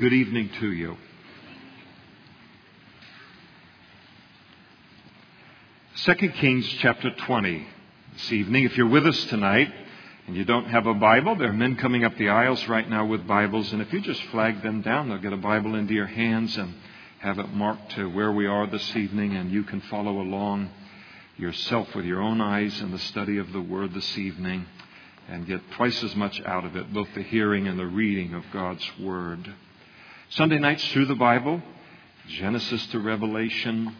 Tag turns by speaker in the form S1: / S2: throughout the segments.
S1: Good evening to you. Second Kings chapter 20 this evening. If you're with us tonight and you don't have a Bible, there are men coming up the aisles right now with Bibles, and if you just flag them down, they'll get a Bible into your hands and have it marked to where we are this evening, and you can follow along yourself with your own eyes in the study of the Word this evening and get twice as much out of it, both the hearing and the reading of God's Word. Sunday nights through the Bible, Genesis to Revelation,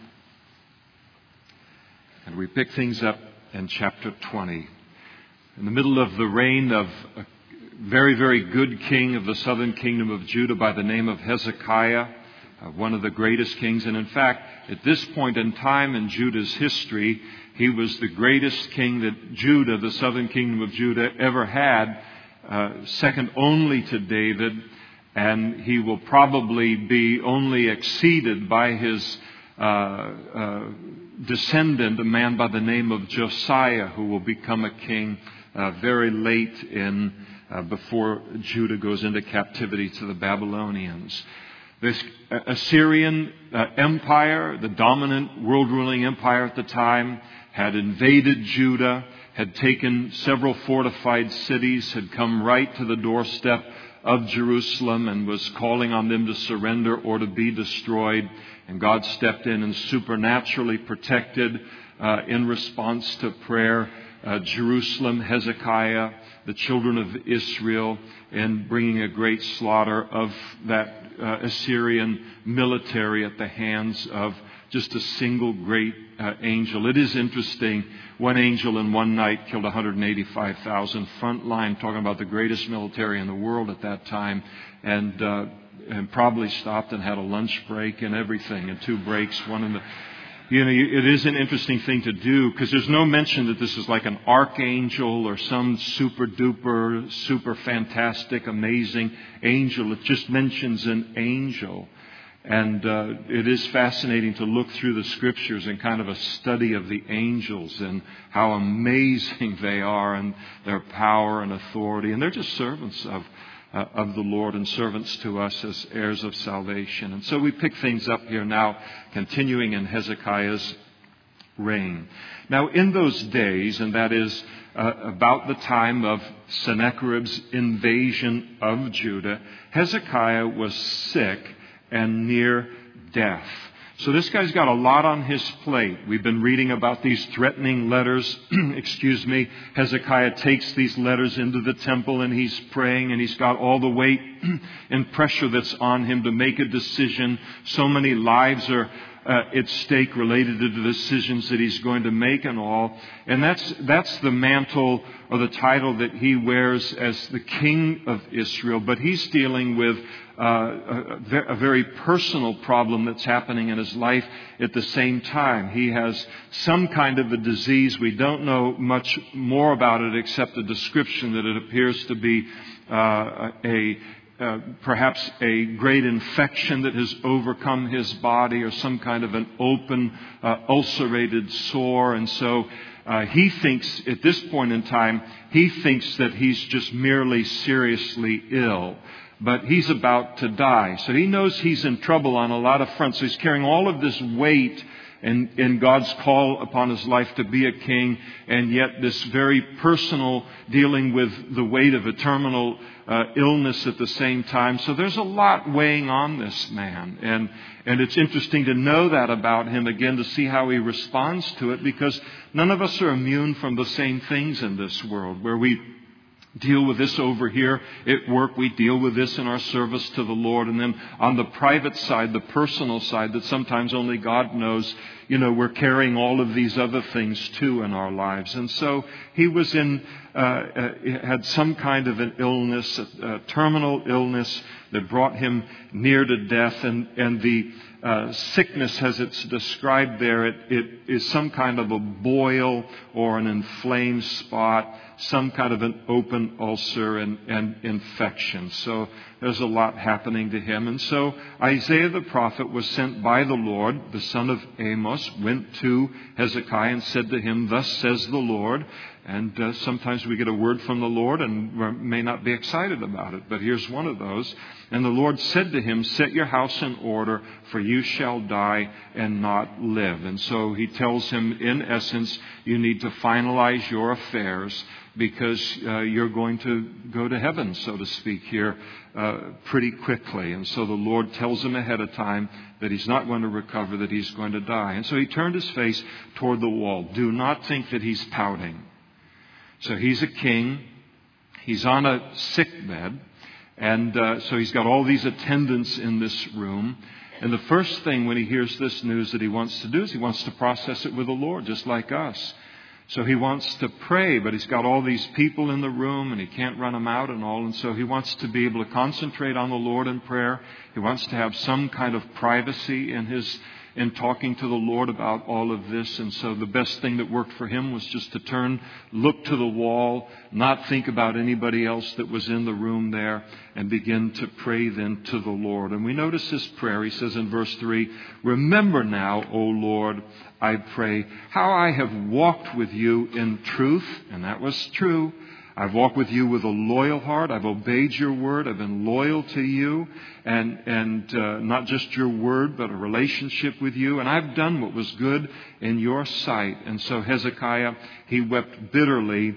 S1: and we pick things up in chapter 20. In the middle of the reign of a very, very good king of the southern kingdom of Judah by the name of Hezekiah, uh, one of the greatest kings. And in fact, at this point in time in Judah's history, he was the greatest king that Judah, the southern kingdom of Judah, ever had, uh, second only to David. And he will probably be only exceeded by his uh, uh descendant, a man by the name of Josiah, who will become a king uh, very late in uh, before Judah goes into captivity to the Babylonians. This uh, Assyrian uh, empire, the dominant world ruling empire at the time, had invaded Judah, had taken several fortified cities, had come right to the doorstep of Jerusalem and was calling on them to surrender or to be destroyed. And God stepped in and supernaturally protected uh, in response to prayer uh, Jerusalem, Hezekiah, the children of Israel, and bringing a great slaughter of that uh, Assyrian military at the hands of just a single great uh, angel. It is interesting. One angel in one night killed 185,000 front line, talking about the greatest military in the world at that time, and uh, and probably stopped and had a lunch break and everything, and two breaks, one in the you know, it is an interesting thing to do because there's no mention that this is like an archangel or some super duper, super fantastic, amazing angel. It just mentions an angel. And uh, it is fascinating to look through the scriptures and kind of a study of the angels and how amazing they are and their power and authority. And they're just servants of, uh, of the Lord and servants to us as heirs of salvation. And so we pick things up here now, continuing in Hezekiah's reign. Now, in those days, and that is uh, about the time of Sennacherib's invasion of Judah, Hezekiah was sick and near death. So this guy's got a lot on his plate. We've been reading about these threatening letters. Excuse me. Hezekiah takes these letters into the temple and he's praying and he's got all the weight and pressure that's on him to make a decision. So many lives are uh, at stake related to the decisions that he's going to make and all. And that's, that's the mantle or the title that he wears as the king of Israel. But he's dealing with a, a very personal problem that's happening in his life at the same time. He has some kind of a disease. We don't know much more about it except the description that it appears to be uh, a uh, perhaps a great infection that has overcome his body or some kind of an open, uh, ulcerated sore. And so uh, he thinks, at this point in time, he thinks that he's just merely seriously ill but he's about to die. So he knows he's in trouble on a lot of fronts. So he's carrying all of this weight and, in God's call upon his life to be a king, and yet this very personal dealing with the weight of a terminal uh, illness at the same time. So there's a lot weighing on this man, and and it's interesting to know that about him again to see how he responds to it, because none of us are immune from the same things in this world where we deal with this over here at work. We deal with this in our service to the Lord. And then on the private side, the personal side that sometimes only God knows, you know, we're carrying all of these other things too in our lives. And so he was in, uh, uh, had some kind of an illness, a, a terminal illness that brought him near to death. And, and the, uh, sickness, as it's described there, it, it is some kind of a boil or an inflamed spot, some kind of an open ulcer and, and infection. So there's a lot happening to him. And so Isaiah the prophet was sent by the Lord, the son of Amos, went to Hezekiah and said to him, Thus says the Lord. And uh, sometimes we get a word from the Lord and may not be excited about it, but here's one of those. And the Lord said to him, Set your house in order, for you shall die and not live. And so he tells him, in essence, you need to finalize your affairs because uh, you're going to go to heaven, so to speak, here uh, pretty quickly. And so the Lord tells him ahead of time that he's not going to recover, that he's going to die. And so he turned his face toward the wall. Do not think that he's pouting. So he's a king. He's on a sick bed. And uh, so he's got all these attendants in this room. And the first thing when he hears this news that he wants to do is he wants to process it with the Lord, just like us. So he wants to pray, but he's got all these people in the room and he can't run them out and all. And so he wants to be able to concentrate on the Lord in prayer. He wants to have some kind of privacy in his in talking to the Lord about all of this. And so the best thing that worked for him was just to turn, look to the wall, not think about anybody else that was in the room there, and begin to pray then to the Lord. And we notice his prayer. He says in verse 3 Remember now, O Lord, I pray, how I have walked with you in truth. And that was true I've walked with you with a loyal heart. I've obeyed your word. I've been loyal to you, and and uh, not just your word, but a relationship with you. And I've done what was good in your sight. And so Hezekiah he wept bitterly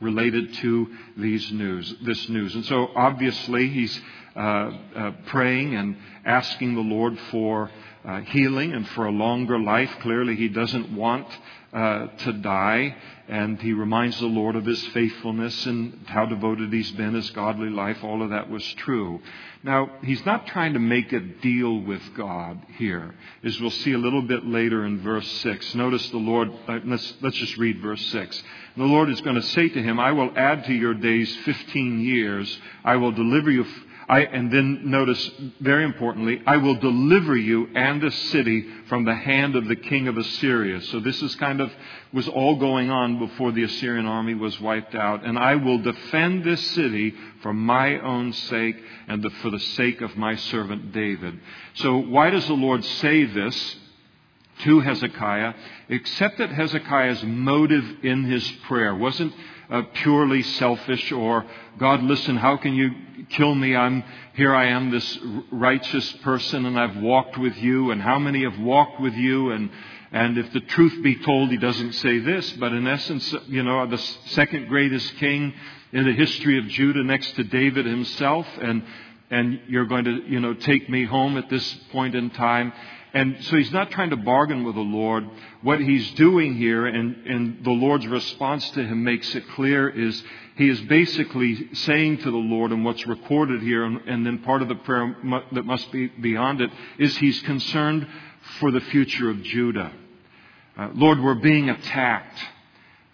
S1: related to these news, this news. And so obviously he's uh, uh, praying and asking the Lord for uh, healing and for a longer life. Clearly, he doesn't want uh, to die. And he reminds the Lord of his faithfulness and how devoted he's been, his godly life. All of that was true. Now, he's not trying to make a deal with God here, as we'll see a little bit later in verse 6. Notice the Lord, uh, let's, let's just read verse 6. The Lord is going to say to him, I will add to your days 15 years. I will deliver you. F- I, and then notice, very importantly, I will deliver you and the city from the hand of the king of Assyria. So this is kind of, was all going on before the Assyrian army was wiped out. And I will defend this city for my own sake and the, for the sake of my servant David. So why does the Lord say this? To Hezekiah, except that Hezekiah's motive in his prayer wasn't uh, purely selfish or, God, listen, how can you kill me? I'm, here I am, this righteous person, and I've walked with you, and how many have walked with you? And, and if the truth be told, he doesn't say this, but in essence, you know, the second greatest king in the history of Judah next to David himself, and, and you're going to, you know, take me home at this point in time. And so he's not trying to bargain with the Lord. What he's doing here, and, and the Lord's response to him makes it clear, is he is basically saying to the Lord, and what's recorded here, and, and then part of the prayer that must be beyond it, is he's concerned for the future of Judah. Uh, Lord, we're being attacked.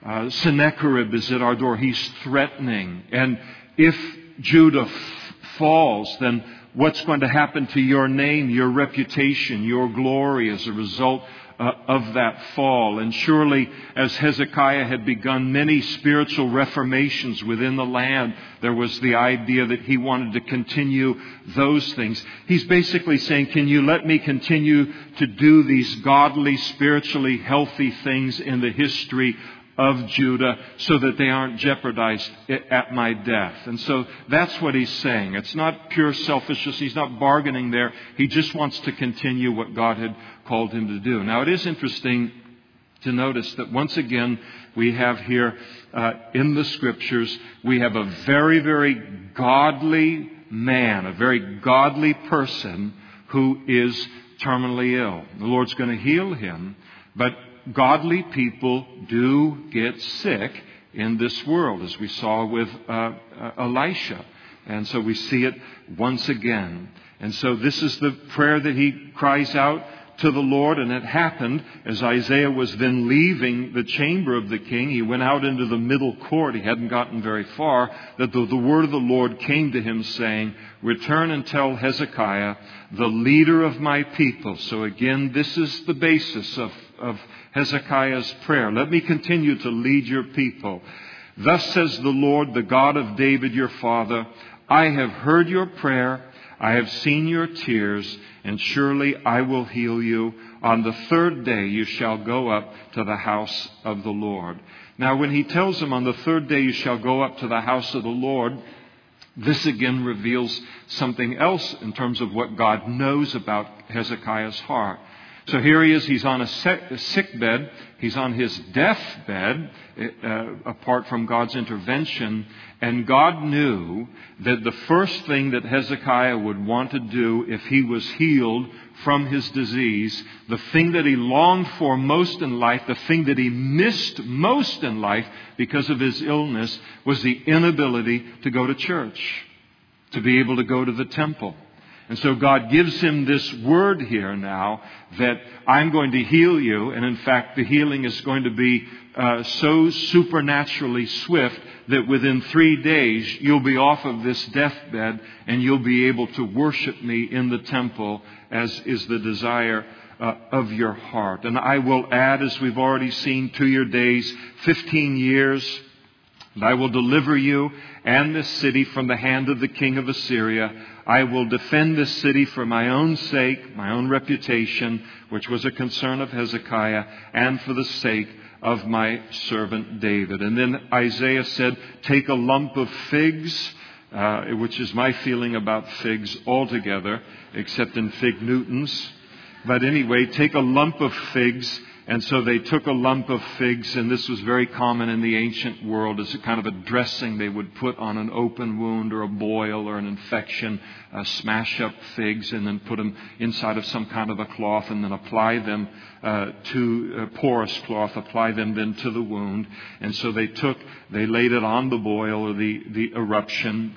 S1: Uh, Sennacherib is at our door. He's threatening. And if Judah f- falls, then what's going to happen to your name, your reputation, your glory as a result uh, of that fall. And surely, as Hezekiah had begun many spiritual reformations within the land, there was the idea that he wanted to continue those things. He's basically saying, Can you let me continue to do these godly, spiritually healthy things in the history of Judah so that they aren't jeopardized at my death. And so that's what he's saying. It's not pure selfishness. He's not bargaining there. He just wants to continue what God had called him to do. Now it is interesting to notice that once again we have here uh, in the scriptures, we have a very, very godly man, a very godly person who is terminally ill. The Lord's going to heal him, but godly people do get sick in this world, as we saw with uh, uh, Elisha. And so we see it once again. And so this is the prayer that he cries out to the Lord, and it happened as Isaiah was then leaving the chamber of the king. He went out into the middle court. He hadn't gotten very far. That the, the word of the Lord came to him saying, Return and tell Hezekiah, the leader of my people. So again, this is the basis of, of Hezekiah's prayer. Let me continue to lead your people. Thus says the Lord, the God of David your father, I have heard your prayer. I have seen your tears, and surely I will heal you. On the third day you shall go up to the house of the Lord. Now, when he tells him on the third day you shall go up to the house of the Lord, this again reveals something else in terms of what God knows about Hezekiah's heart. So here he is, he's on a sick bed, he's on his deathbed, uh, apart from God's intervention, and God knew that the first thing that Hezekiah would want to do if he was healed from his disease, the thing that he longed for most in life, the thing that he missed most in life because of his illness, was the inability to go to church, to be able to go to the temple. And so God gives him this word here now that I'm going to heal you. And in fact, the healing is going to be uh, so supernaturally swift that within three days you'll be off of this deathbed and you'll be able to worship me in the temple as is the desire uh, of your heart. And I will add, as we've already seen, to your days 15 years. And I will deliver you and this city from the hand of the king of Assyria. I will defend this city for my own sake, my own reputation, which was a concern of Hezekiah, and for the sake of my servant David. And then Isaiah said, Take a lump of figs, uh, which is my feeling about figs altogether, except in fig Newtons. But anyway, take a lump of figs and so they took a lump of figs, and this was very common in the ancient world as a kind of a dressing they would put on an open wound or a boil or an infection, uh, smash up figs and then put them inside of some kind of a cloth and then apply them uh, to uh, porous cloth, apply them then to the wound. And so they took, they laid it on the boil or the, the eruption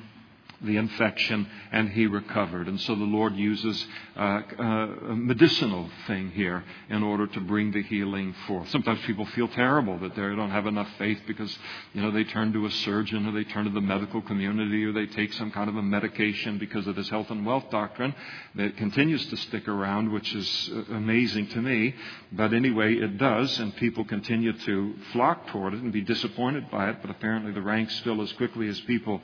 S1: the infection and he recovered. And so the Lord uses uh, uh, a medicinal thing here in order to bring the healing forth. Sometimes people feel terrible that they don't have enough faith because, you know, they turn to a surgeon or they turn to the medical community or they take some kind of a medication because of this health and wealth doctrine that continues to stick around, which is uh, amazing to me. But anyway, it does, and people continue to flock toward it and be disappointed by it, but apparently the ranks fill as quickly as people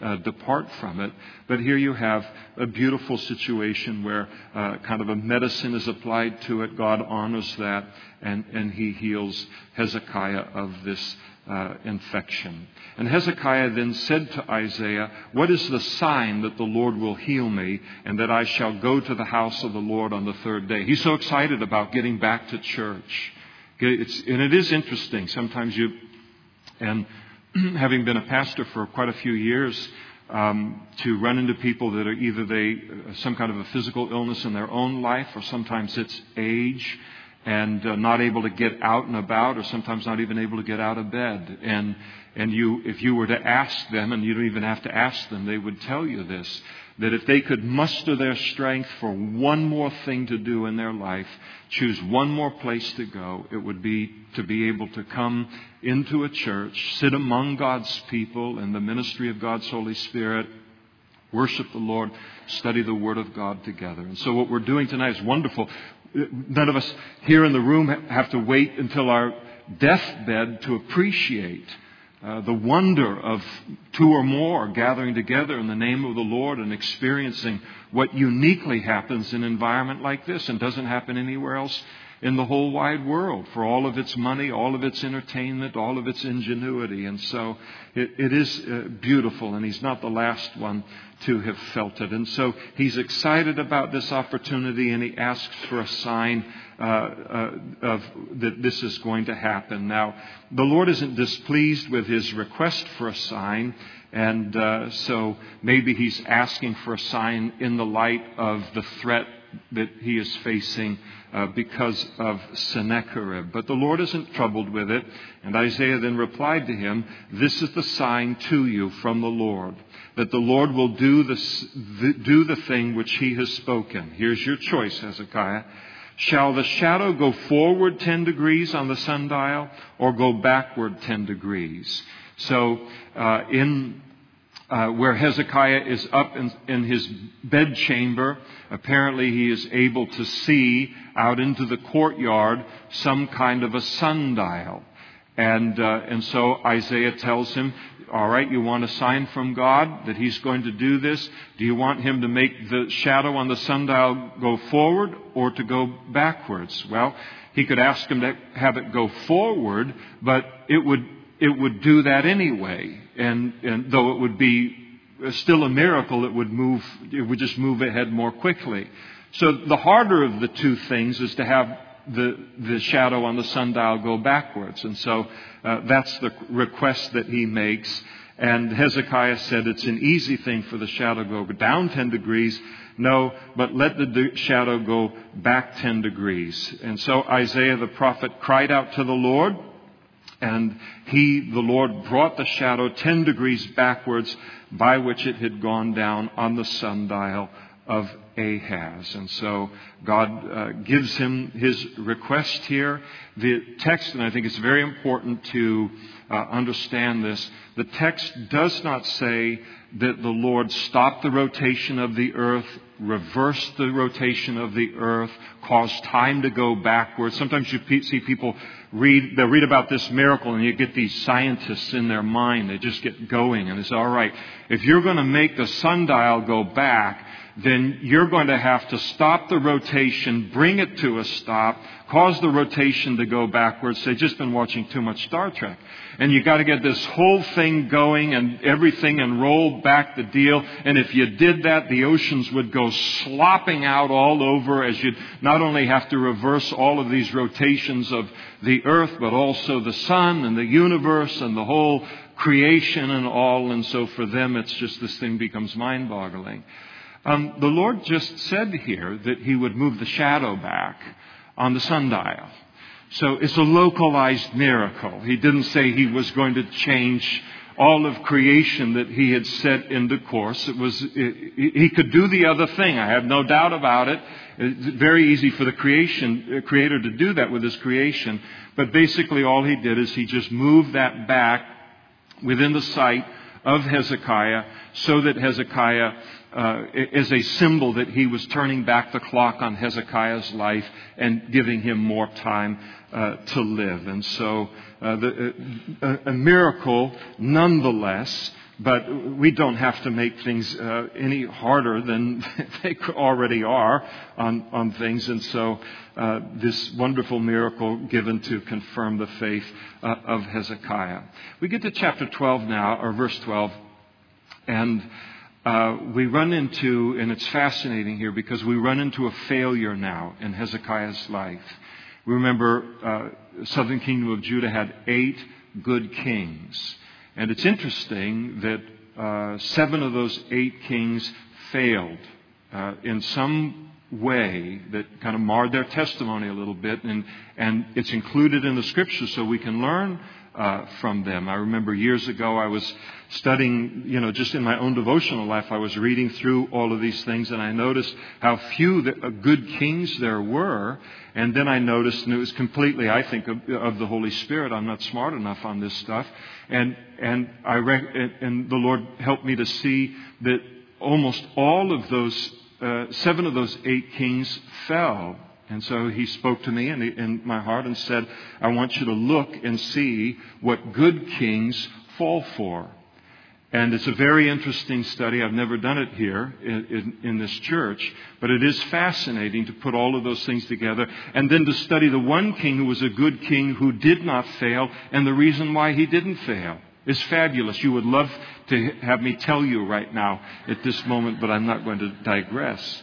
S1: uh, depart from it. But here you have a beautiful situation where uh, kind of a medicine is applied to it. God honors that, and, and he heals Hezekiah of this uh, infection. And Hezekiah then said to Isaiah, What is the sign that the Lord will heal me and that I shall go to the house of the Lord on the third day? He's so excited about getting back to church. It's, and it is interesting. Sometimes you, and having been a pastor for quite a few years, um, to run into people that are either they uh, some kind of a physical illness in their own life, or sometimes it's age and uh, not able to get out and about, or sometimes not even able to get out of bed. And and you, if you were to ask them, and you don't even have to ask them, they would tell you this that if they could muster their strength for one more thing to do in their life, choose one more place to go, it would be to be able to come into a church, sit among God's people in the ministry of God's Holy Spirit, worship the Lord, study the Word of God together. And so what we're doing tonight is wonderful. None of us here in the room have to wait until our deathbed to appreciate uh, the wonder of two or more gathering together in the name of the Lord and experiencing what uniquely happens in an environment like this and doesn't happen anywhere else in the whole wide world for all of its money, all of its entertainment, all of its ingenuity. And so it, it is uh, beautiful, and he's not the last one to have felt it. And so he's excited about this opportunity, and he asks for a sign uh, uh, of that this is going to happen. Now, the Lord isn't displeased with his request for a sign. And uh, so maybe he's asking for a sign in the light of the threat that he is facing uh, because of Sennacherib. But the Lord isn't troubled with it. And Isaiah then replied to him, This is the sign to you from the Lord, that the Lord will do the, do the thing which he has spoken. Here's your choice, Hezekiah. Shall the shadow go forward 10 degrees on the sundial or go backward 10 degrees? So, uh, in uh, where Hezekiah is up in, in his bedchamber. Apparently, he is able to see out into the courtyard some kind of a sundial. And, uh, and so Isaiah tells him, all right, you want a sign from God that He's going to do this? Do you want Him to make the shadow on the sundial go forward or to go backwards? Well, he could ask him to have it go forward, but it would, it would do that anyway. And, and though it would be still a miracle, it would move, it would just move ahead more quickly. So the harder of the two things is to have the, the shadow on the sundial go backwards. And so uh, that's the request that he makes. And Hezekiah said it's an easy thing for the shadow to go down 10 degrees. No, but let the shadow go back 10 degrees. And so Isaiah the prophet cried out to the Lord. And he, the Lord, brought the shadow 10 degrees backwards by which it had gone down on the sundial of Ahaz. And so God uh, gives him his request here. The text, and I think it's very important to uh, understand this, the text does not say that the Lord stopped the rotation of the earth, reversed the rotation of the earth, caused time to go backwards. Sometimes you see people read, they read about this miracle and you get these scientists in their mind. They just get going and it's all right. If you're going to make the sundial go back, then you're going to have to stop the rotation, bring it to a stop, cause the rotation to go backwards. They've just been watching too much Star Trek. And you got to get this whole thing going and everything and roll back the deal. And if you did that, the oceans would go slopping out all over as you'd not only have to reverse all of these rotations of the earth, but also the sun and the universe and the whole creation and all. And so for them, it's just this thing becomes mind boggling. Um, the Lord just said here that He would move the shadow back on the sundial. So it's a localized miracle. He didn't say He was going to change all of creation that He had set into course. It was, it, He could do the other thing. I have no doubt about it. It's very easy for the creation, uh, Creator to do that with His creation. But basically all He did is He just moved that back within the sight of Hezekiah so that Hezekiah uh, as a symbol that he was turning back the clock on Hezekiah's life and giving him more time uh, to live. And so, uh, the, uh, a, a, miracle nonetheless, but we don't have to make things uh, any harder than they already are on, on things. And so, uh, this wonderful miracle given to confirm the faith of Hezekiah. We get to chapter 12 now, or verse 12, and uh, we run into, and it's fascinating here because we run into a failure now in Hezekiah's life. Remember, uh, southern kingdom of Judah had eight good kings. And it's interesting that uh, seven of those eight kings failed uh, in some way that kind of marred their testimony a little bit. And, and it's included in the scriptures so we can learn uh, from them. I remember years ago I was studying, you know, just in my own devotional life, I was reading through all of these things and I noticed how few uh, good kings there were. And then I noticed, and it was completely, I think, of, of the Holy Spirit. I'm not smart enough on this stuff. And, and I, re- and the Lord helped me to see that almost all of those, uh, seven of those eight kings fell and so he spoke to me in, the, in, my heart and said, I want you to look and see what good kings fall for. And it's a very interesting study. I've never done it here in, in, in, this church, but it is fascinating to put all of those things together and then to study the one king who was a good king who did not fail and the reason why he didn't fail is fabulous. You would love to have me tell you right now at this moment, but I'm not going to digress.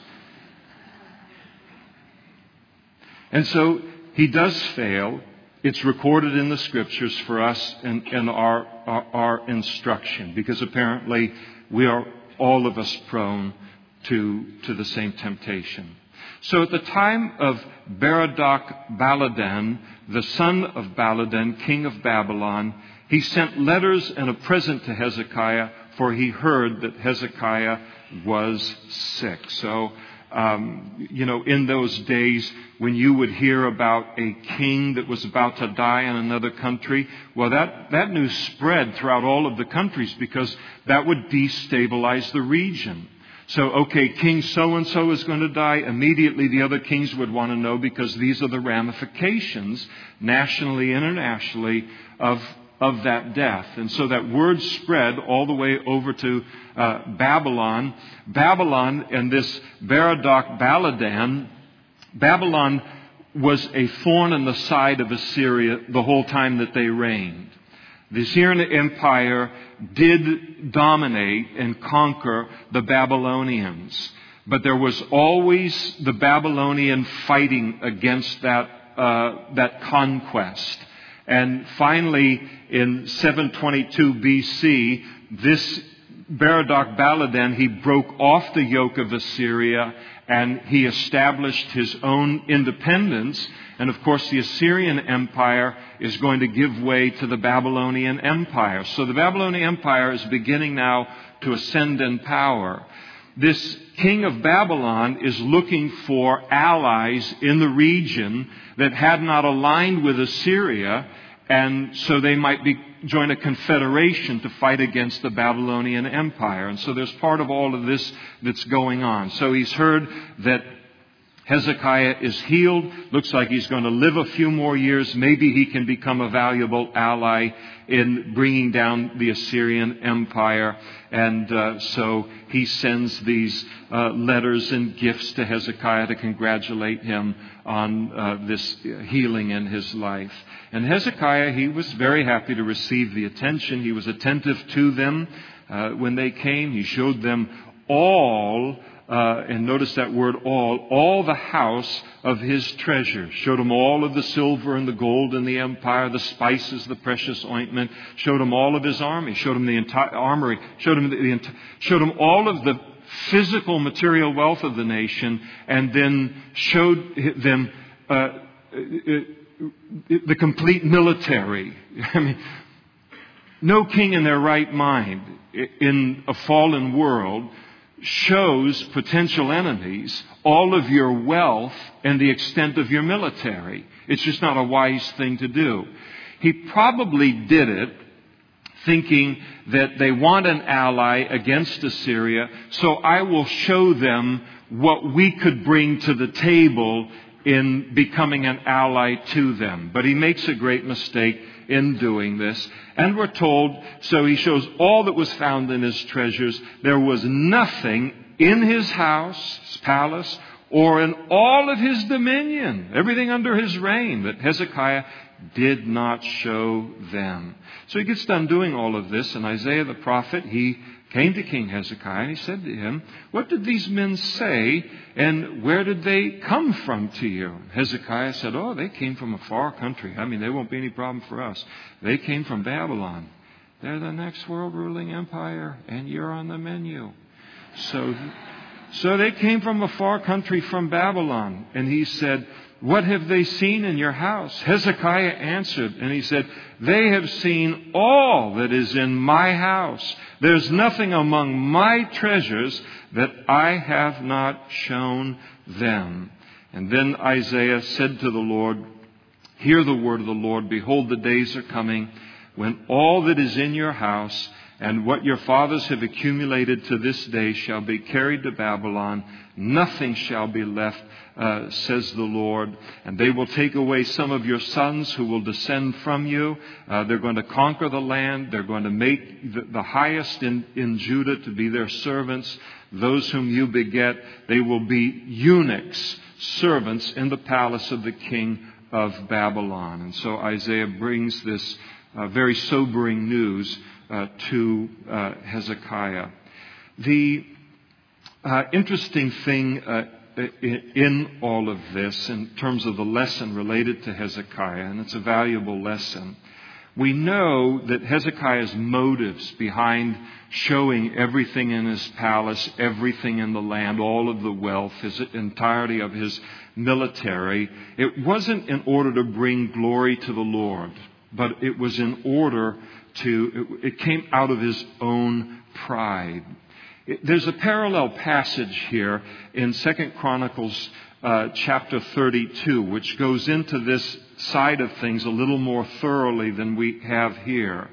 S1: And so he does fail. It's recorded in the scriptures for us and, and our, our, our instruction because apparently we are all of us prone to, to the same temptation. So at the time of Berodach Baladan, the son of Baladan, king of Babylon, he sent letters and a present to Hezekiah, for he heard that Hezekiah was sick. So um, you know, in those days when you would hear about a king that was about to die in another country, well, that, that news spread throughout all of the countries because that would destabilize the region. So, okay, King so and so is going to die. Immediately the other kings would want to know because these are the ramifications, nationally, internationally, of, of that death. And so that word spread all the way over to uh, Babylon. Babylon and this Berodach Baladan, Babylon was a thorn in the side of Assyria the whole time that they reigned. The Assyrian Empire did dominate and conquer the Babylonians, but there was always the Babylonian fighting against that, uh, that conquest. And finally, in 722 BC, this Berodach Baladan, he broke off the yoke of Assyria and he established his own independence. And of course, the Assyrian Empire is going to give way to the Babylonian Empire. So the Babylonian Empire is beginning now to ascend in power. This king of Babylon is looking for allies in the region that had not aligned with Assyria, and so they might be join a confederation to fight against the Babylonian Empire. And so there's part of all of this that's going on. So he's heard that Hezekiah is healed. Looks like he's going to live a few more years. Maybe he can become a valuable ally in bringing down the Assyrian Empire. And uh, so he sends these uh, letters and gifts to Hezekiah to congratulate him on uh, this healing in his life. And Hezekiah, he was very happy to receive the attention. He was attentive to them uh, when they came. He showed them all uh, and notice that word all, all the house of his treasure. Showed him all of the silver and the gold in the empire, the spices, the precious ointment. Showed him all of his army. Showed him the entire armory. Showed him the, the showed him all of the physical material wealth of the nation, and then showed them uh, uh the complete military. I mean, no king in their right mind in a fallen world shows potential enemies all of your wealth and the extent of your military. It's just not a wise thing to do. He probably did it thinking that they want an ally against Assyria, so I will show them what we could bring to the table in becoming an ally to them. But he makes a great mistake in doing this. And we're told, so he shows all that was found in his treasures. There was nothing in his house, his palace, or in all of his dominion, everything under his reign, that Hezekiah did not show them. So he gets done doing all of this, and Isaiah the prophet, he came to King Hezekiah and he said to him, What did these men say and where did they come from to you? Hezekiah said, Oh, they came from a far country. I mean, they won't be any problem for us. They came from Babylon. They're the next world ruling empire and you're on the menu. So, so they came from a far country from Babylon. And he said, what have they seen in your house? Hezekiah answered, and he said, They have seen all that is in my house. There's nothing among my treasures that I have not shown them. And then Isaiah said to the Lord, Hear the word of the Lord. Behold, the days are coming when all that is in your house and what your fathers have accumulated to this day shall be carried to Babylon. Nothing shall be left uh, says the Lord. And they will take away some of your sons who will descend from you. Uh, they're going to conquer the land. They're going to make the, the highest in, in Judah to be their servants. Those whom you beget, they will be eunuchs, servants in the palace of the king of Babylon. And so Isaiah brings this uh, very sobering news to uh, Hezekiah. The uh, interesting thing uh, in all of this in terms of the lesson related to Hezekiah, and it's a valuable lesson. We know that Hezekiah's motives behind showing everything in his palace, everything in the land, all of the wealth, his entirety of his military, it wasn't in order to bring glory to the Lord, but it was in order to, it came out of his own pride. There's a parallel passage here in Second Chronicles uh, chapter 32, which goes into this side of things a little more thoroughly than we have here.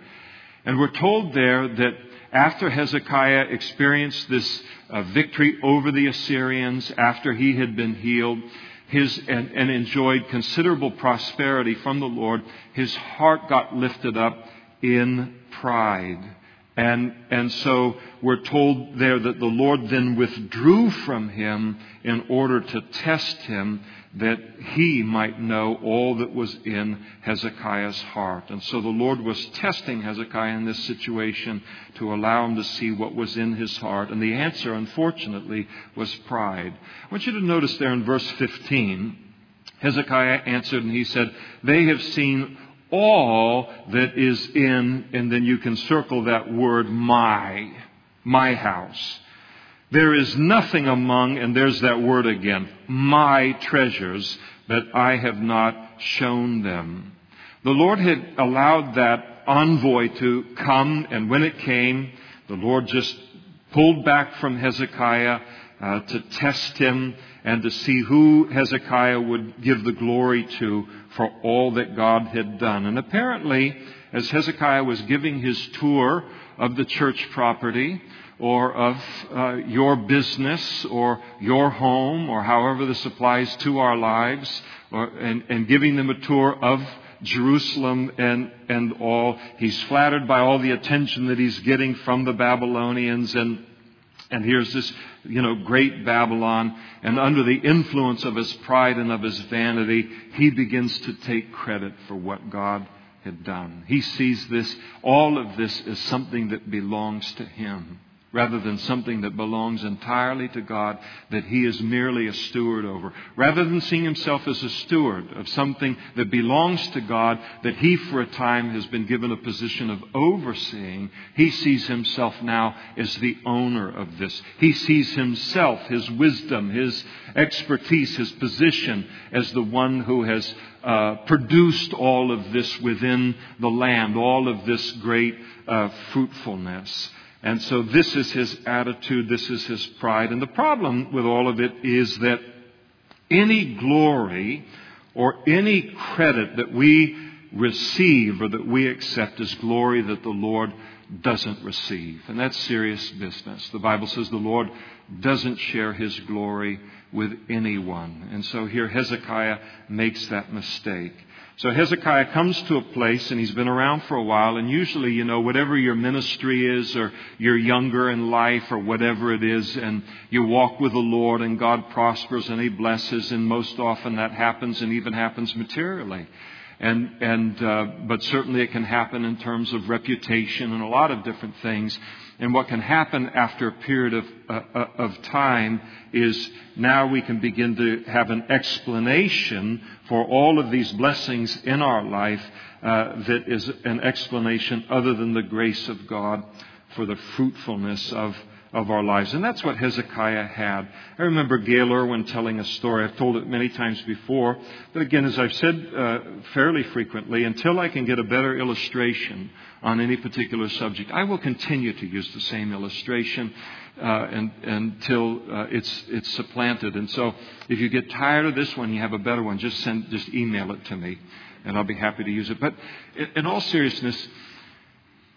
S1: And we're told there that after Hezekiah experienced this uh, victory over the Assyrians, after he had been healed, his, and, and enjoyed considerable prosperity from the Lord, his heart got lifted up in pride. And, and so we're told there that the Lord then withdrew from him in order to test him that he might know all that was in Hezekiah's heart. And so the Lord was testing Hezekiah in this situation to allow him to see what was in his heart. And the answer, unfortunately, was pride. I want you to notice there in verse 15, Hezekiah answered and he said, They have seen all that is in, and then you can circle that word, my, my house. There is nothing among, and there's that word again, my treasures that I have not shown them. The Lord had allowed that envoy to come, and when it came, the Lord just pulled back from Hezekiah uh, to test him and to see who Hezekiah would give the glory to for all that God had done. And apparently, as Hezekiah was giving his tour of the church property, or of uh, your business or your home or however this applies to our lives or, and, and giving them a tour of Jerusalem and, and all. He's flattered by all the attention that he's getting from the Babylonians and and here's this, you know, great Babylon. And under the influence of his pride and of his vanity, he begins to take credit for what God had done. He sees this, all of this is something that belongs to him rather than something that belongs entirely to God that he is merely a steward over. Rather than seeing himself as a steward of something that belongs to God that he for a time has been given a position of overseeing, he sees himself now as the owner of this. He sees himself, his wisdom, his expertise, his position as the one who has uh, produced all of this within the land, all of this great uh, fruitfulness. And so this is his attitude, this is his pride. And the problem with all of it is that any glory or any credit that we receive or that we accept is glory that the Lord doesn't receive. And that's serious business. The Bible says the Lord doesn't share his glory with anyone. And so here Hezekiah makes that mistake. So Hezekiah comes to a place, and he's been around for a while, and usually, you know, whatever your ministry is, or you're younger in life, or whatever it is, and you walk with the Lord, and God prospers and He blesses, and most often that happens, and even happens materially. And, and, uh, but certainly it can happen in terms of reputation and a lot of different things. And what can happen after a period of, uh, uh, of time is now we can begin to have an explanation for all of these blessings in our life uh, that is an explanation other than the grace of God for the fruitfulness of of our lives. And that's what Hezekiah had. I remember Gayle Erwin telling a story. I've told it many times before. But again, as I've said uh, fairly frequently, until I can get a better illustration on any particular subject, I will continue to use the same illustration uh, and, until uh, it's, it's supplanted. And so if you get tired of this one, you have a better one, just, send, just email it to me, and I'll be happy to use it. But in all seriousness,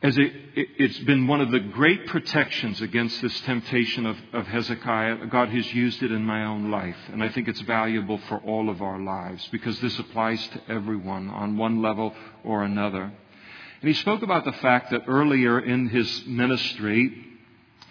S1: as it, has been one of the great protections against this temptation of, of, Hezekiah. God has used it in my own life, and I think it's valuable for all of our lives because this applies to everyone on one level or another. And he spoke about the fact that earlier in his ministry,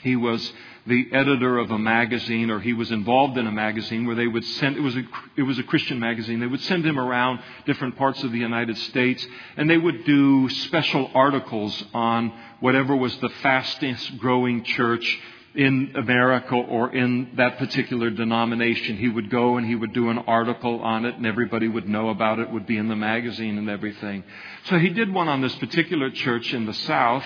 S1: he was the editor of a magazine, or he was involved in a magazine where they would send, it was a, it was a Christian magazine, they would send him around different parts of the United States, and they would do special articles on whatever was the fastest growing church in America or in that particular denomination. He would go and he would do an article on it and everybody would know about it, would be in the magazine and everything. So he did one on this particular church in the South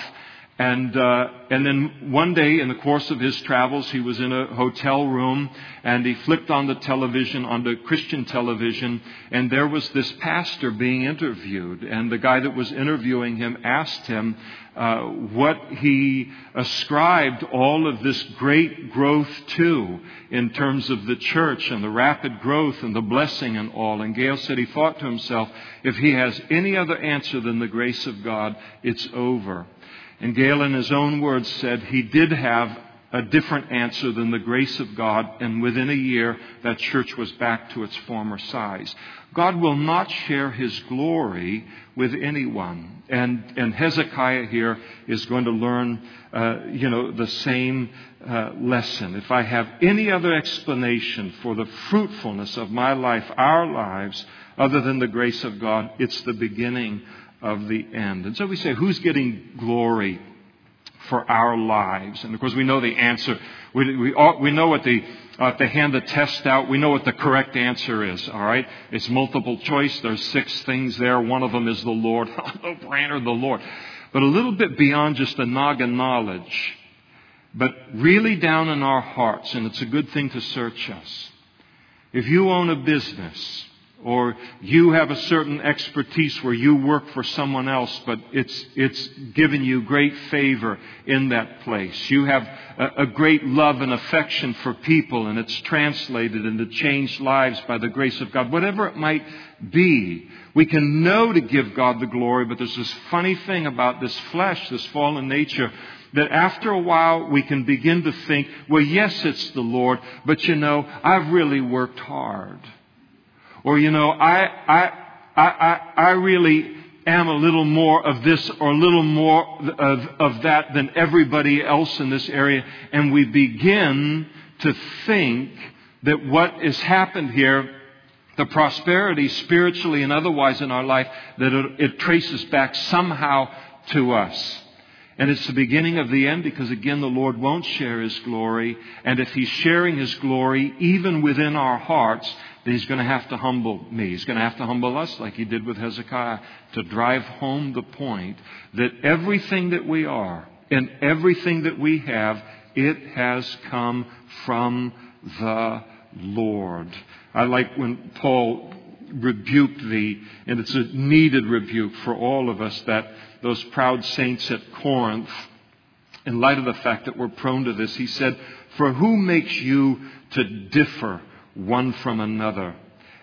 S1: and, uh, and then one day in the course of his travels, he was in a hotel room and he flipped on the television, on the Christian television, and there was this pastor being interviewed. And the guy that was interviewing him asked him uh, what he ascribed all of this great growth to in terms of the church and the rapid growth and the blessing and all. And Gayle said he thought to himself, if he has any other answer than the grace of God, it's over. And Gayle, in his own words, said he did have a different answer than the grace of God, and within a year, that church was back to its former size. God will not share his glory with anyone. And, and Hezekiah here is going to learn, uh, you know, the same uh, lesson. If I have any other explanation for the fruitfulness of my life, our lives, other than the grace of God, it's the beginning of the end. And so we say, who's getting glory for our lives? And of course, we know the answer. We, we, we know what the, uh, they hand the test out, we know what the correct answer is, all right? It's multiple choice. There's six things there. One of them is the Lord. no brainer, the Lord. But a little bit beyond just the noggin knowledge, but really down in our hearts, and it's a good thing to search us. If you own a business, or you have a certain expertise where you work for someone else, but it's, it's given you great favor in that place. You have a, a, great love and affection for people, and it's translated into changed lives by the grace of God. Whatever it might be, we can know to give God the glory, but there's this funny thing about this flesh, this fallen nature, that after a while we can begin to think, well, yes, it's the Lord, but you know, I've really worked hard. Or, you know, I, I, I, I really am a little more of this or a little more of, of that than everybody else in this area. And we begin to think that what has happened here, the prosperity spiritually and otherwise in our life, that it, it traces back somehow to us. And it's the beginning of the end because again, the Lord won't share His glory. And if He's sharing His glory even within our hearts, then He's going to have to humble me. He's going to have to humble us like He did with Hezekiah to drive home the point that everything that we are and everything that we have, it has come from the Lord. I like when Paul rebuked the, and it's a needed rebuke for all of us that those proud saints at Corinth, in light of the fact that we're prone to this, he said, For who makes you to differ one from another?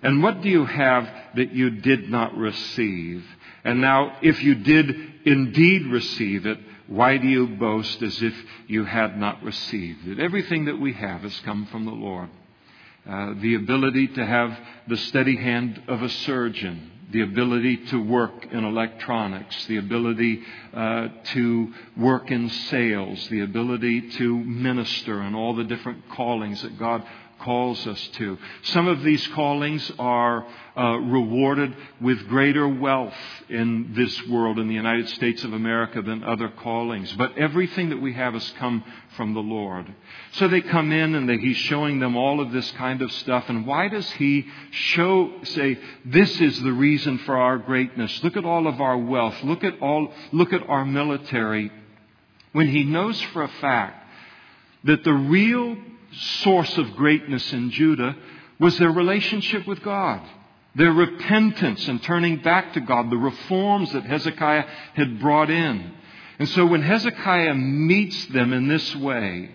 S1: And what do you have that you did not receive? And now, if you did indeed receive it, why do you boast as if you had not received it? Everything that we have has come from the Lord. Uh, the ability to have the steady hand of a surgeon, the ability to work in electronics, the ability uh, to work in sales, the ability to minister, and all the different callings that God calls us to. Some of these callings are uh, rewarded with greater wealth in this world, in the United States of America, than other callings. But everything that we have has come from the Lord. So they come in and they, He's showing them all of this kind of stuff. And why does He show, say, this is the reason for our greatness? Look at all of our wealth. Look at all, look at our military. When He knows for a fact that the real source of greatness in Judah was their relationship with God, their repentance and turning back to God, the reforms that Hezekiah had brought in. And so when Hezekiah meets them in this way,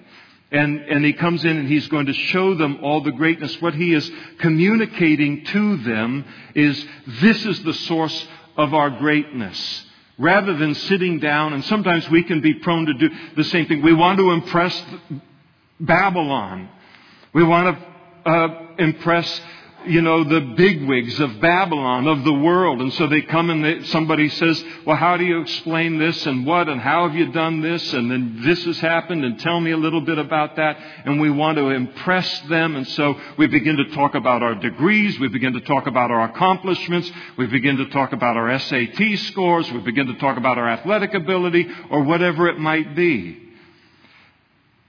S1: and, and he comes in and he's going to show them all the greatness, what he is communicating to them is this is the source of our greatness rather than sitting down, and sometimes we can be prone to do the same thing. We want to impress Babylon. We want to uh, impress, you know, the bigwigs of Babylon, of the world. And so they come and they, somebody says, well, how do you explain this and what and how have you done this? And then this has happened and tell me a little bit about that. And we want to impress them. And so we begin to talk about our degrees. We begin to talk about our accomplishments. We begin to talk about our SAT scores. We begin to talk about our athletic ability or whatever it might be.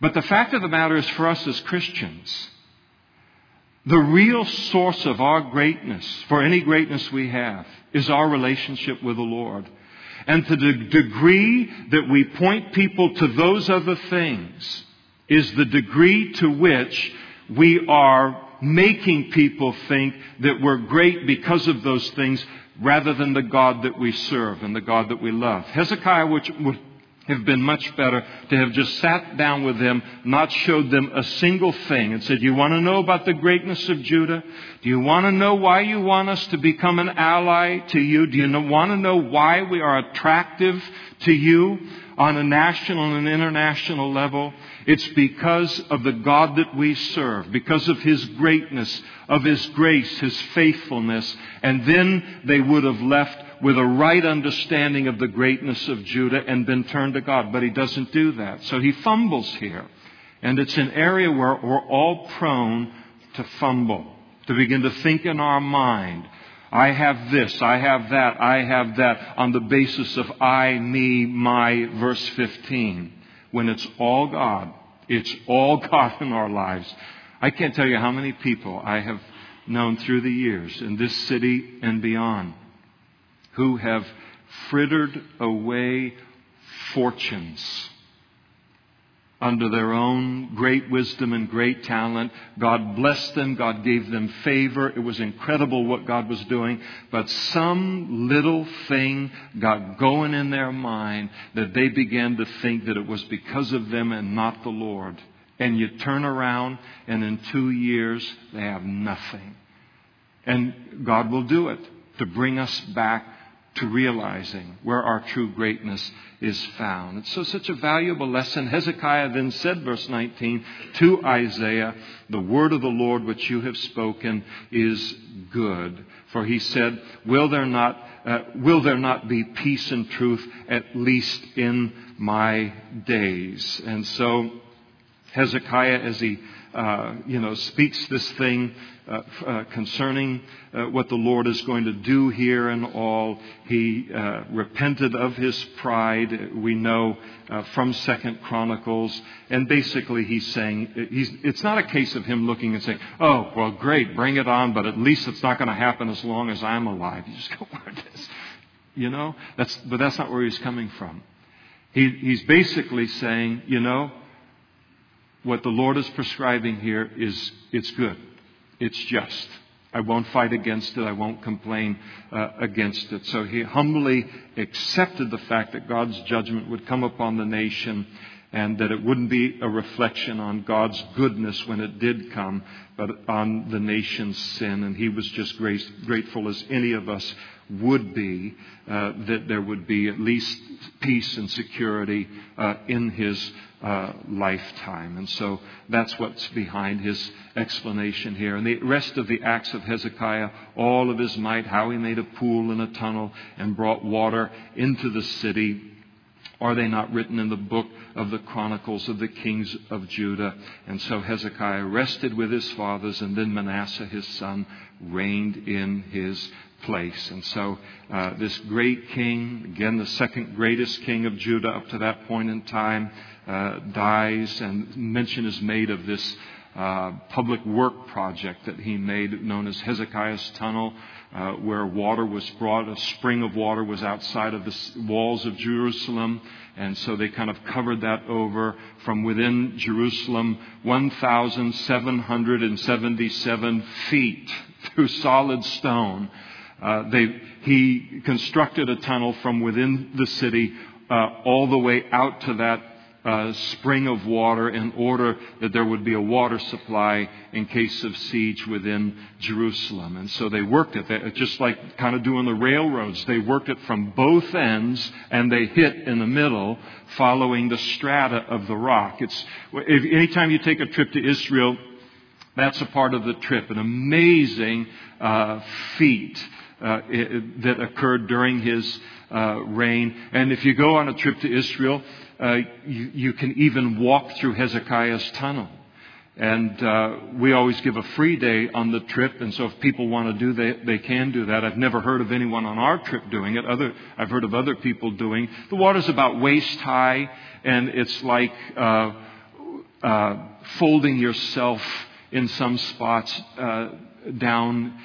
S1: But the fact of the matter is, for us as Christians, the real source of our greatness, for any greatness we have, is our relationship with the Lord. And to the degree that we point people to those other things is the degree to which we are making people think that we're great because of those things rather than the God that we serve and the God that we love. Hezekiah, which have been much better to have just sat down with them, not showed them a single thing, and said, You want to know about the greatness of Judah? Do you want to know why you want us to become an ally to you? Do you want to know why we are attractive to you on a national and international level, it's because of the God that we serve, because of His greatness, of His grace, His faithfulness. And then they would have left with a right understanding of the greatness of Judah and been turned to God. But He doesn't do that. So He fumbles here. And it's an area where we're all prone to fumble, to begin to think in our mind I have this, I have that, I have that on the basis of I, me, my, verse 15. When it's all God, it's all God in our lives. I can't tell you how many people I have known through the years in this city and beyond who have frittered away fortunes under their own great wisdom and great talent. God blessed them. God gave them favor. It was incredible what God was doing. But some little thing got going in their mind that they began to think that it was because of them and not the Lord. And you turn around and in two years they have nothing. And God will do it to bring us back to realizing where our true greatness is found. It's so such a valuable lesson. Hezekiah then said, verse 19, to Isaiah, the word of the Lord which you have spoken is good. For he said, will there not, uh, will there not be peace and truth at least in my days? And so Hezekiah, as he uh, you know, speaks this thing uh, uh, concerning uh, what the Lord is going to do here and all. He uh, repented of his pride. We know uh, from Second Chronicles, and basically he's saying he's, it's not a case of him looking and saying, "Oh, well, great, bring it on," but at least it's not going to happen as long as I'm alive. You just go, "Where this?" You know, that's but that's not where he's coming from. He, he's basically saying, you know, what the Lord is prescribing here is it's good. It's just. I won't fight against it. I won't complain uh, against it. So he humbly accepted the fact that God's judgment would come upon the nation and that it wouldn't be a reflection on God's goodness when it did come, but on the nation's sin. And he was just grace, grateful as any of us would be uh, that there would be at least peace and security uh, in his uh, lifetime. And so that's what's behind his explanation here. And the rest of the acts of Hezekiah, all of his might, how he made a pool and a tunnel and brought water into the city. Are they not written in the book of the Chronicles of the kings of Judah? And so Hezekiah rested with his fathers, and then Manasseh, his son, reigned in his place. And so, uh, this great king, again, the second greatest king of Judah up to that point in time, uh, dies, and mention is made of this uh, public work project that he made known as Hezekiah's Tunnel, uh, where water was brought, a spring of water was outside of the walls of Jerusalem, and so they kind of covered that over from within Jerusalem, 1,777 feet through solid stone. Uh, they, he constructed a tunnel from within the city uh, all the way out to that uh, spring of water in order that there would be a water supply in case of siege within Jerusalem. And so they worked it, just like kind of doing the railroads. They worked it from both ends and they hit in the middle following the strata of the rock. It's, if, anytime you take a trip to Israel, that's a part of the trip, an amazing uh, feat uh, that occurred during his uh, reign. And if you go on a trip to Israel, uh, you, you, can even walk through Hezekiah's tunnel. And uh, we always give a free day on the trip, and so if people want to do that, they can do that. I've never heard of anyone on our trip doing it. Other, I've heard of other people doing. The water's about waist high, and it's like uh, uh folding yourself in some spots down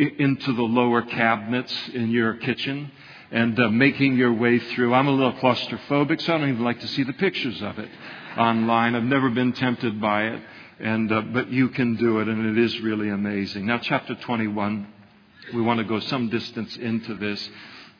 S1: into the lower cabinets in your kitchen and uh, making your way through. I'm a little claustrophobic, so I don't even like to see the pictures of it online. I've never been tempted by it, and uh, but you can do it, and it is really amazing. Now, chapter 21. We want to go some distance into this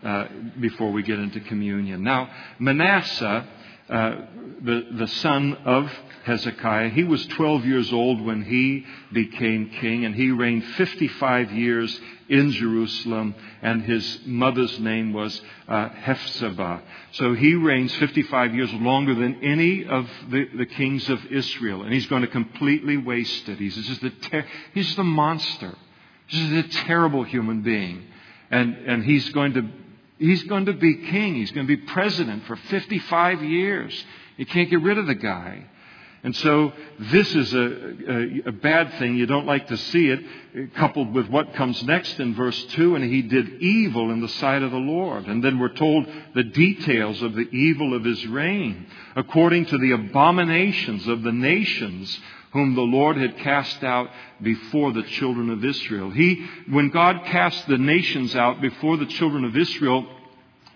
S1: uh, before we get into communion. Now, Manasseh, uh, the the son of Hezekiah. He was 12 years old when he became king, and he reigned 55 years in Jerusalem, and his mother's name was uh, Hephzibah. So he reigns 55 years longer than any of the, the kings of Israel, and he's going to completely waste it. He's just a, ter- he's just a monster. He's just a terrible human being. And, and he's going to He's going to be king. He's going to be president for 55 years. You can't get rid of the guy. And so this is a, a, a, bad thing. You don't like to see it, eh, coupled with what comes next in verse 2. And he did evil in the sight of the Lord. And then we're told the details of the evil of his reign, according to the abominations of the nations whom the Lord had cast out before the children of Israel. He, when God cast the nations out before the children of Israel,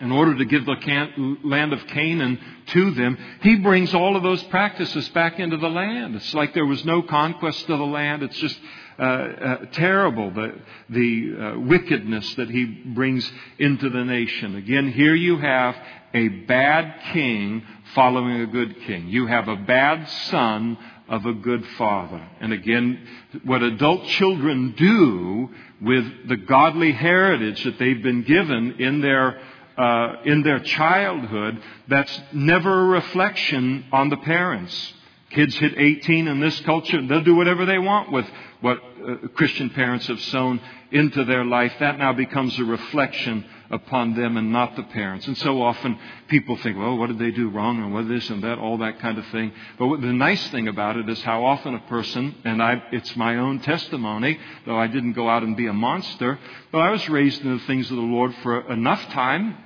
S1: in order to give the land of Canaan to them, he brings all of those practices back into the land. It's like there was no conquest of the land. It's just uh, uh, terrible, the, the uh, wickedness that he brings into the nation. Again, here you have a bad king following a good king. You have a bad son of a good father. And again, what adult children do with the godly heritage that they've been given in their uh, in their childhood that's never a reflection on the parents. Kids hit 18 in this culture, they'll do whatever they want with what uh, Christian parents have sown into their life. That now becomes a reflection upon them and not the parents. And so often people think, well, what did they do wrong and what this and that, all that kind of thing. But the nice thing about it is how often a person, and I, it's my own testimony, though I didn't go out and be a monster, but I was raised in the things of the Lord for enough time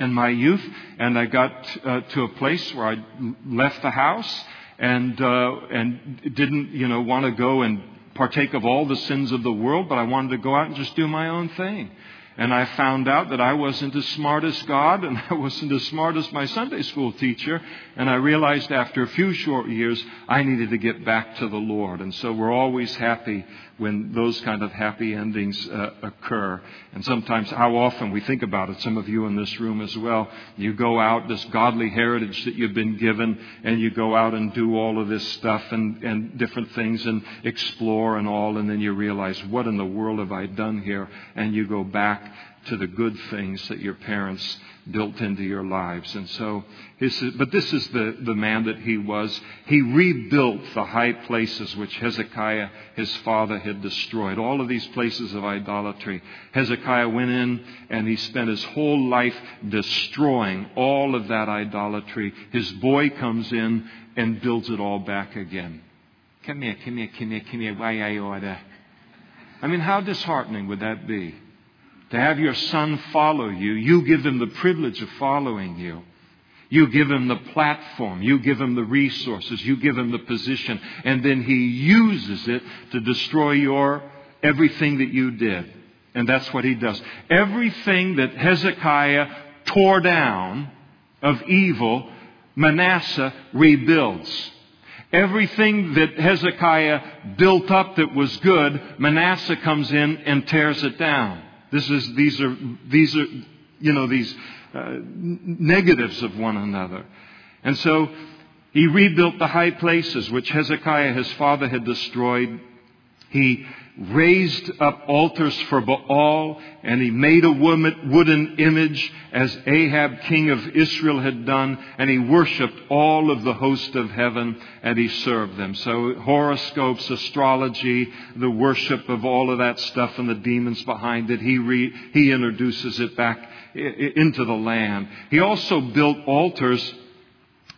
S1: in my youth, and I got uh, to a place where I left the house and uh, and didn't you know want to go and partake of all the sins of the world, but I wanted to go out and just do my own thing. And I found out that I wasn't as smart as God and I wasn't as smart as my Sunday school teacher. And I realized after a few short years, I needed to get back to the Lord. And so we're always happy when those kind of happy endings uh, occur. And sometimes how often we think about it, some of you in this room as well, you go out, this godly heritage that you've been given, and you go out and do all of this stuff and, and different things and explore and all, and then you realize, what in the world have I done here? And you go back to the good things that your parents built into your lives. And so, his, but this is the, the man that he was. He rebuilt the high places which Hezekiah, his father, had destroyed. All of these places of idolatry. Hezekiah went in and he spent his whole life destroying all of that idolatry. His boy comes in and builds it all back again. Come here, come here, come here, come here. Why I order? I mean, how disheartening would that be? To have your son follow you, you give him the privilege of following you. You give him the platform. You give him the resources. You give him the position. And then he uses it to destroy your everything that you did. And that's what he does. Everything that Hezekiah tore down of evil, Manasseh rebuilds. Everything that Hezekiah built up that was good, Manasseh comes in and tears it down. This is, these are, these are, you know, these uh, negatives of one another. And so he rebuilt the high places which Hezekiah, his father, had destroyed. He raised up altars for Baal, and he made a wooden image as Ahab, king of Israel, had done, and he worshiped all of the host of heaven, and he served them. So horoscopes, astrology, the worship of all of that stuff and the demons behind it, he, re, he introduces it back into the land. He also built altars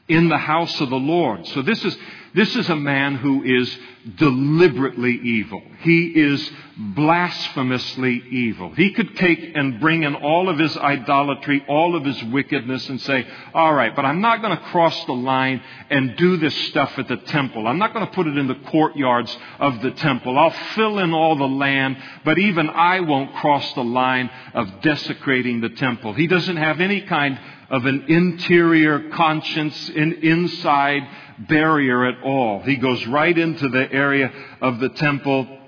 S1: in the house of the Lord. So this is, this is a man who is deliberately evil. He is blasphemously evil. He could take and bring in all of his idolatry, all of his wickedness and say, all right, but I'm not going to cross the line and do this stuff at the temple. I'm not going to put it in the courtyards of the temple. I'll fill in all the land, but even I won't cross the line of desecrating the temple. He doesn't have any kind of an interior conscience an inside barrier at all. He goes right into the area of the temple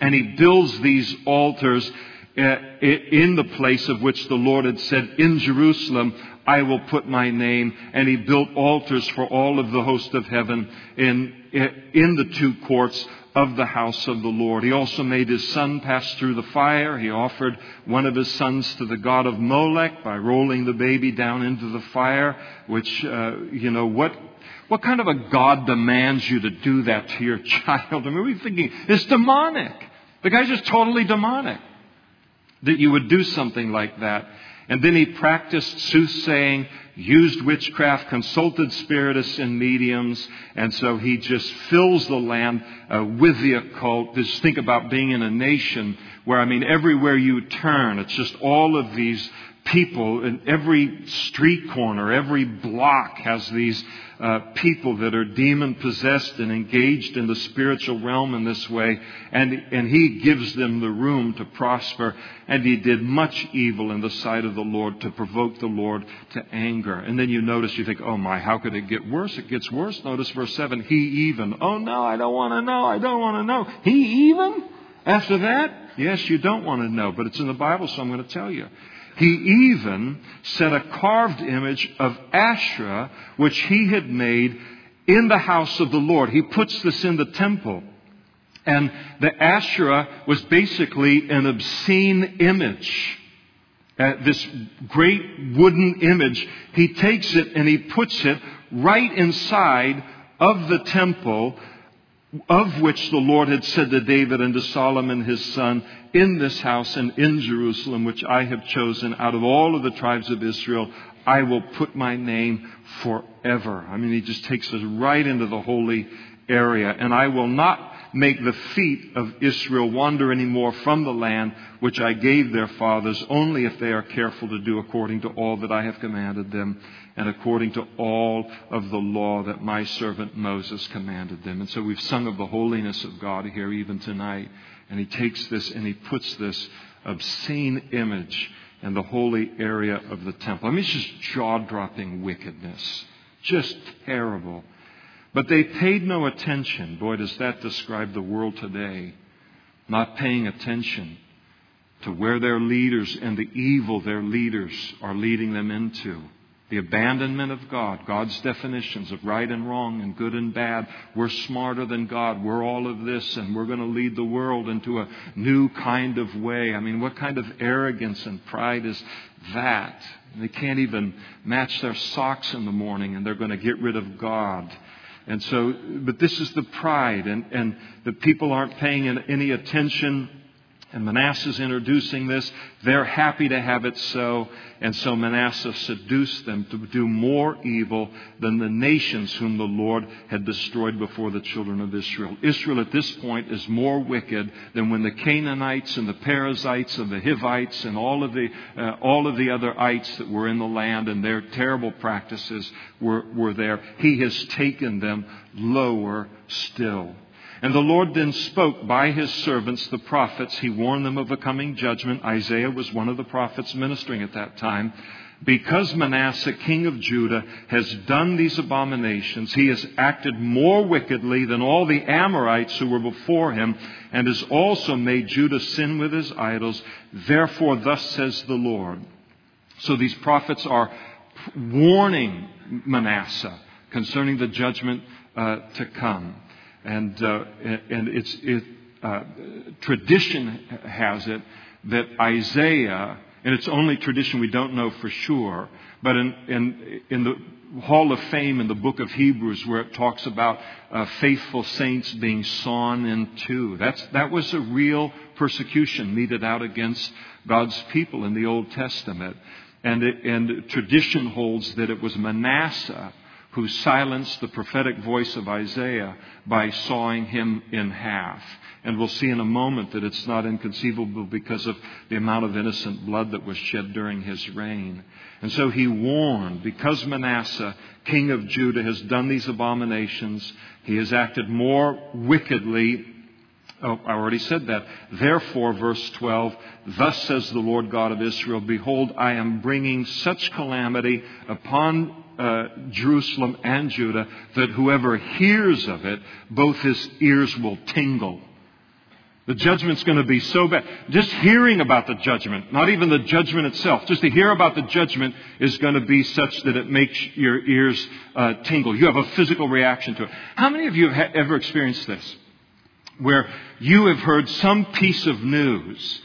S1: and he builds these altars uh, in the place of which the Lord had said, In Jerusalem I will put my name. And he built altars for all of the host of heaven in, in the two courts of the house of the Lord. He also made his son pass through the fire. He offered one of his sons to the god of Molech by rolling the baby down into the fire, which, uh, you know, what, what kind of a God demands you to do that to your child? I mean, we're thinking, it's demonic. The guy's just totally demonic that you would do something like that. And then he practiced soothsaying, used witchcraft, consulted spiritists and mediums, and so he just fills the land uh, with the occult. Just think about being in a nation where, I mean, everywhere you turn, it's just all of these people in every street corner, every block has these uh, people that are demon possessed and engaged in the spiritual realm in this way, and, and he gives them the room to prosper. And he did much evil in the sight of the Lord to provoke the Lord to anger. And then you notice, you think, oh my, how could it get worse? It gets worse. Notice verse 7 He even. Oh no, I don't want to know. I don't want to know. He even? After that? Yes, you don't want to know, but it's in the Bible, so I'm going to tell you. He even set a carved image of Asherah, which he had made in the house of the Lord. He puts this in the temple. And the Asherah was basically an obscene image. Uh, this great wooden image. He takes it and he puts it right inside of the temple of which the Lord had said to David and to Solomon his son, in this house and in Jerusalem, which I have chosen out of all of the tribes of Israel, I will put my name forever. I mean, he just takes us right into the holy area. And I will not make the feet of Israel wander anymore from the land which I gave their fathers, only if they are careful to do according to all that I have commanded them and according to all of the law that my servant Moses commanded them. And so we've sung of the holiness of God here even tonight. And he takes this and he puts this obscene image in the holy area of the temple. I mean, it's just jaw dropping wickedness. Just terrible. But they paid no attention. Boy, does that describe the world today. Not paying attention to where their leaders and the evil their leaders are leading them into. The abandonment of God, God's definitions of right and wrong and good and bad. We're smarter than God. We're all of this and we're going to lead the world into a new kind of way. I mean, what kind of arrogance and pride is that? They can't even match their socks in the morning and they're going to get rid of God. And so, but this is the pride and, and the people aren't paying any attention and Manasseh's introducing this. They're happy to have it so. And so Manasseh seduced them to do more evil than the nations whom the Lord had destroyed before the children of Israel. Israel at this point is more wicked than when the Canaanites and the Perizzites and the Hivites and all of the, uh, all of the other ites that were in the land and their terrible practices were, were there. He has taken them lower still. And the Lord then spoke by his servants, the prophets. He warned them of a coming judgment. Isaiah was one of the prophets ministering at that time. Because Manasseh, king of Judah, has done these abominations, he has acted more wickedly than all the Amorites who were before him, and has also made Judah sin with his idols. Therefore, thus says the Lord. So these prophets are warning Manasseh concerning the judgment uh, to come. And, uh, and it's, it, uh, tradition has it that Isaiah, and it's only tradition, we don't know for sure, but in, in, in the Hall of Fame in the book of Hebrews, where it talks about uh, faithful saints being sawn in two, that's, that was a real persecution meted out against God's people in the Old Testament. And, it, and tradition holds that it was Manasseh who silenced the prophetic voice of Isaiah by sawing him in half. And we'll see in a moment that it's not inconceivable because of the amount of innocent blood that was shed during his reign. And so he warned, because Manasseh, king of Judah, has done these abominations, he has acted more wickedly Oh, I already said that. Therefore, verse 12, thus says the Lord God of Israel, Behold, I am bringing such calamity upon uh, Jerusalem and Judah that whoever hears of it, both his ears will tingle. The judgment's going to be so bad. Just hearing about the judgment, not even the judgment itself, just to hear about the judgment is going to be such that it makes your ears uh, tingle. You have a physical reaction to it. How many of you have ever experienced this? Where you have heard some piece of news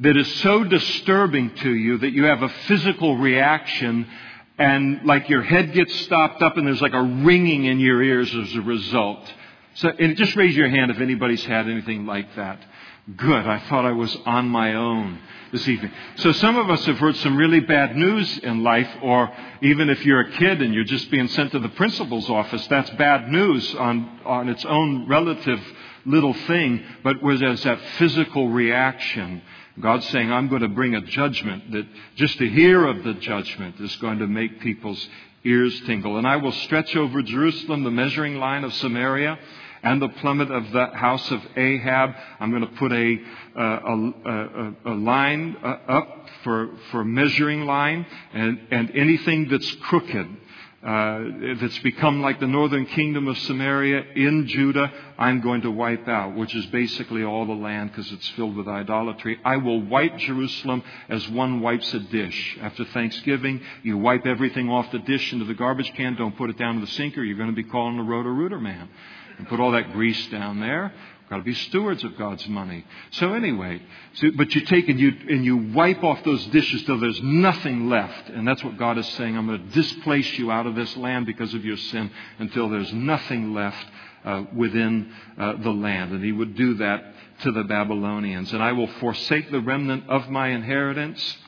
S1: that is so disturbing to you that you have a physical reaction and like your head gets stopped up and there's like a ringing in your ears as a result. So, and just raise your hand if anybody's had anything like that. Good. I thought I was on my own this evening. So some of us have heard some really bad news in life, or even if you're a kid and you're just being sent to the principal's office, that's bad news on, on its own relative little thing, but where there's that physical reaction. God's saying, I'm going to bring a judgment that just to hear of the judgment is going to make people's ears tingle. And I will stretch over Jerusalem the measuring line of Samaria and the plummet of the house of Ahab. I'm going to put a, a, a, a line uh, up for, for measuring line and, and anything that's crooked. Uh, that's become like the northern kingdom of Samaria in Judah, I'm going to wipe out, which is basically all the land because it's filled with idolatry. I will wipe Jerusalem as one wipes a dish. After Thanksgiving, you wipe everything off the dish into the garbage can, don't put it down to the sink, or you're going to be calling the Roto-Rooter man and put all that grease down there. We've got to be stewards of God's money. So anyway, so, but you take and you, and you wipe off those dishes till there's nothing left. And that's what God is saying. I'm going to displace you out of this land because of your sin until there's nothing left uh, within uh, the land. And he would do that to the Babylonians. And I will forsake the remnant of my inheritance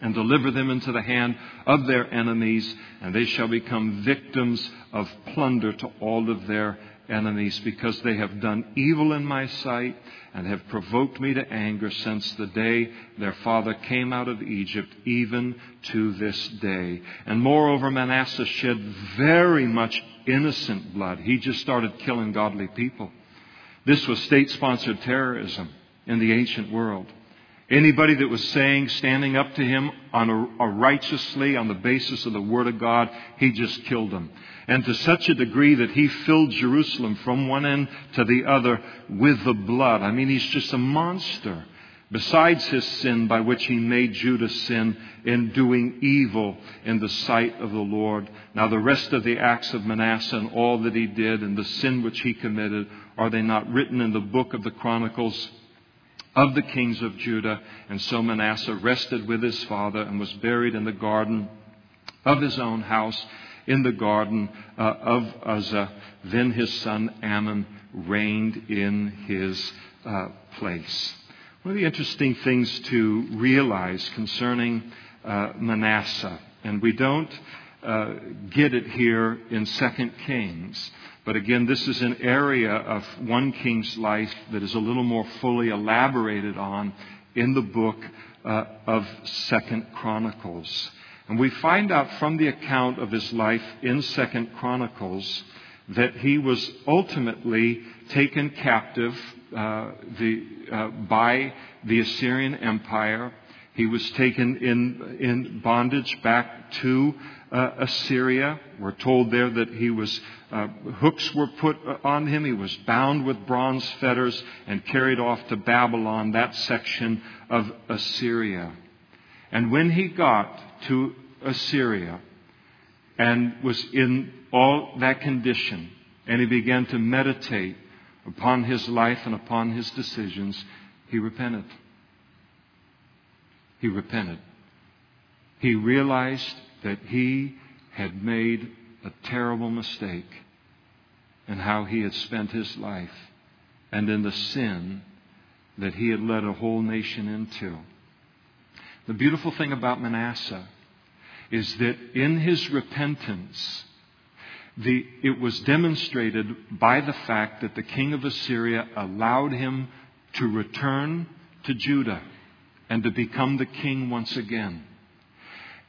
S1: and deliver them into the hand of their enemies, and they shall become victims of plunder to all of their enemies because they have done evil in my sight and have provoked me to anger since the day their father came out of Egypt, even to this day. And moreover, Manasseh shed very much innocent blood. He just started killing godly people. This was state sponsored terrorism in the ancient world. Anybody that was saying, standing up to him on a, a righteously on the basis of the Word of God, he just killed them. And to such a degree that he filled Jerusalem from one end to the other with the blood. I mean, he's just a monster. Besides his sin by which he made Judah sin in doing evil in the sight of the Lord. Now the rest of the acts of Manasseh and all that he did and the sin which he committed, are they not written in the book of the Chronicles of the kings of Judah. And so Manasseh rested with his father and was buried in the garden of his own house in the garden uh, of Uzza. Then his son Amon reigned in his uh, place. One of the interesting things to realize concerning uh, Manasseh, and we don't uh, get it here in Second Kings, but again, this is an area of one king's life that is a little more fully elaborated on in the book uh, of Second Chronicles. And we find out from the account of his life in Second Chronicles that he was ultimately taken captive uh, the, uh, by the Assyrian Empire. He was taken in, in bondage back to uh, Assyria. We're told there that he was uh, hooks were put on him. He was bound with bronze fetters and carried off to Babylon, that section of Assyria. And when he got to Assyria and was in all that condition, and he began to meditate upon his life and upon his decisions, he repented. He repented. He realized that he had made a terrible mistake in how he had spent his life and in the sin that he had led a whole nation into. The beautiful thing about Manasseh is that in his repentance, the, it was demonstrated by the fact that the king of Assyria allowed him to return to Judah and to become the king once again.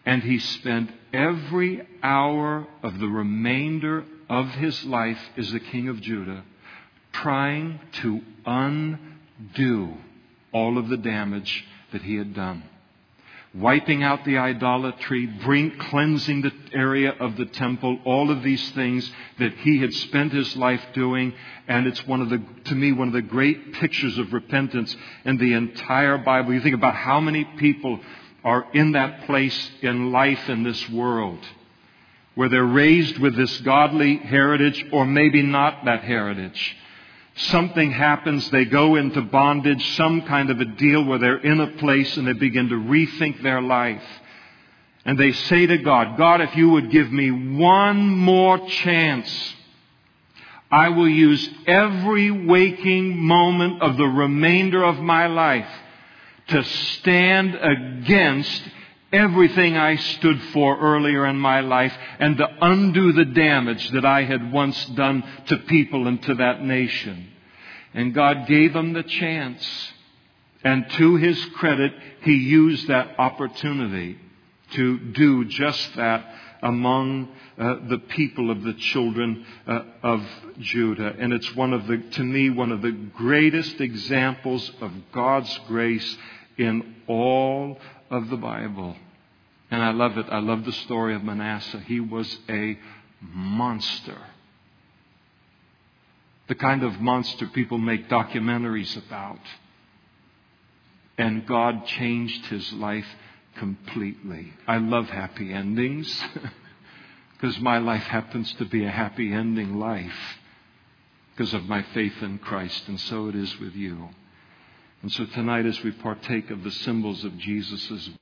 S1: And he spent every hour of the remainder of his life as the king of Judah trying to undo all of the damage that he had done. wiping out the idolatry, bring, cleansing the area of the temple, all of these things that he had spent his life doing. And it's one of the, to me, one of the great pictures of repentance in the entire Bible. You think about how many people are in that place in life in this world where they're raised with this godly heritage or maybe not that heritage. Something happens, they go into bondage, some kind of a deal where they're in a place and they begin to rethink their life. And they say to God, God, if you would give me one more chance, I will use every waking moment of the remainder of my life to stand against everything I stood for earlier in my life and to undo the damage that I had once done to people and to that nation. And God gave him the chance. And to his credit, he used that opportunity to do just that among uh, the people of the children uh, of Judah. And it's one of the, to me, one of the greatest examples of God's grace in all of the Bible. And I love it. I love the story of Manasseh. He was a monster. The kind of monster people make documentaries about. And God changed his life completely. I love happy endings because my life happens to be a happy ending life because of my faith in Christ, and so it is with you. And so tonight, as we partake of the symbols of Jesus'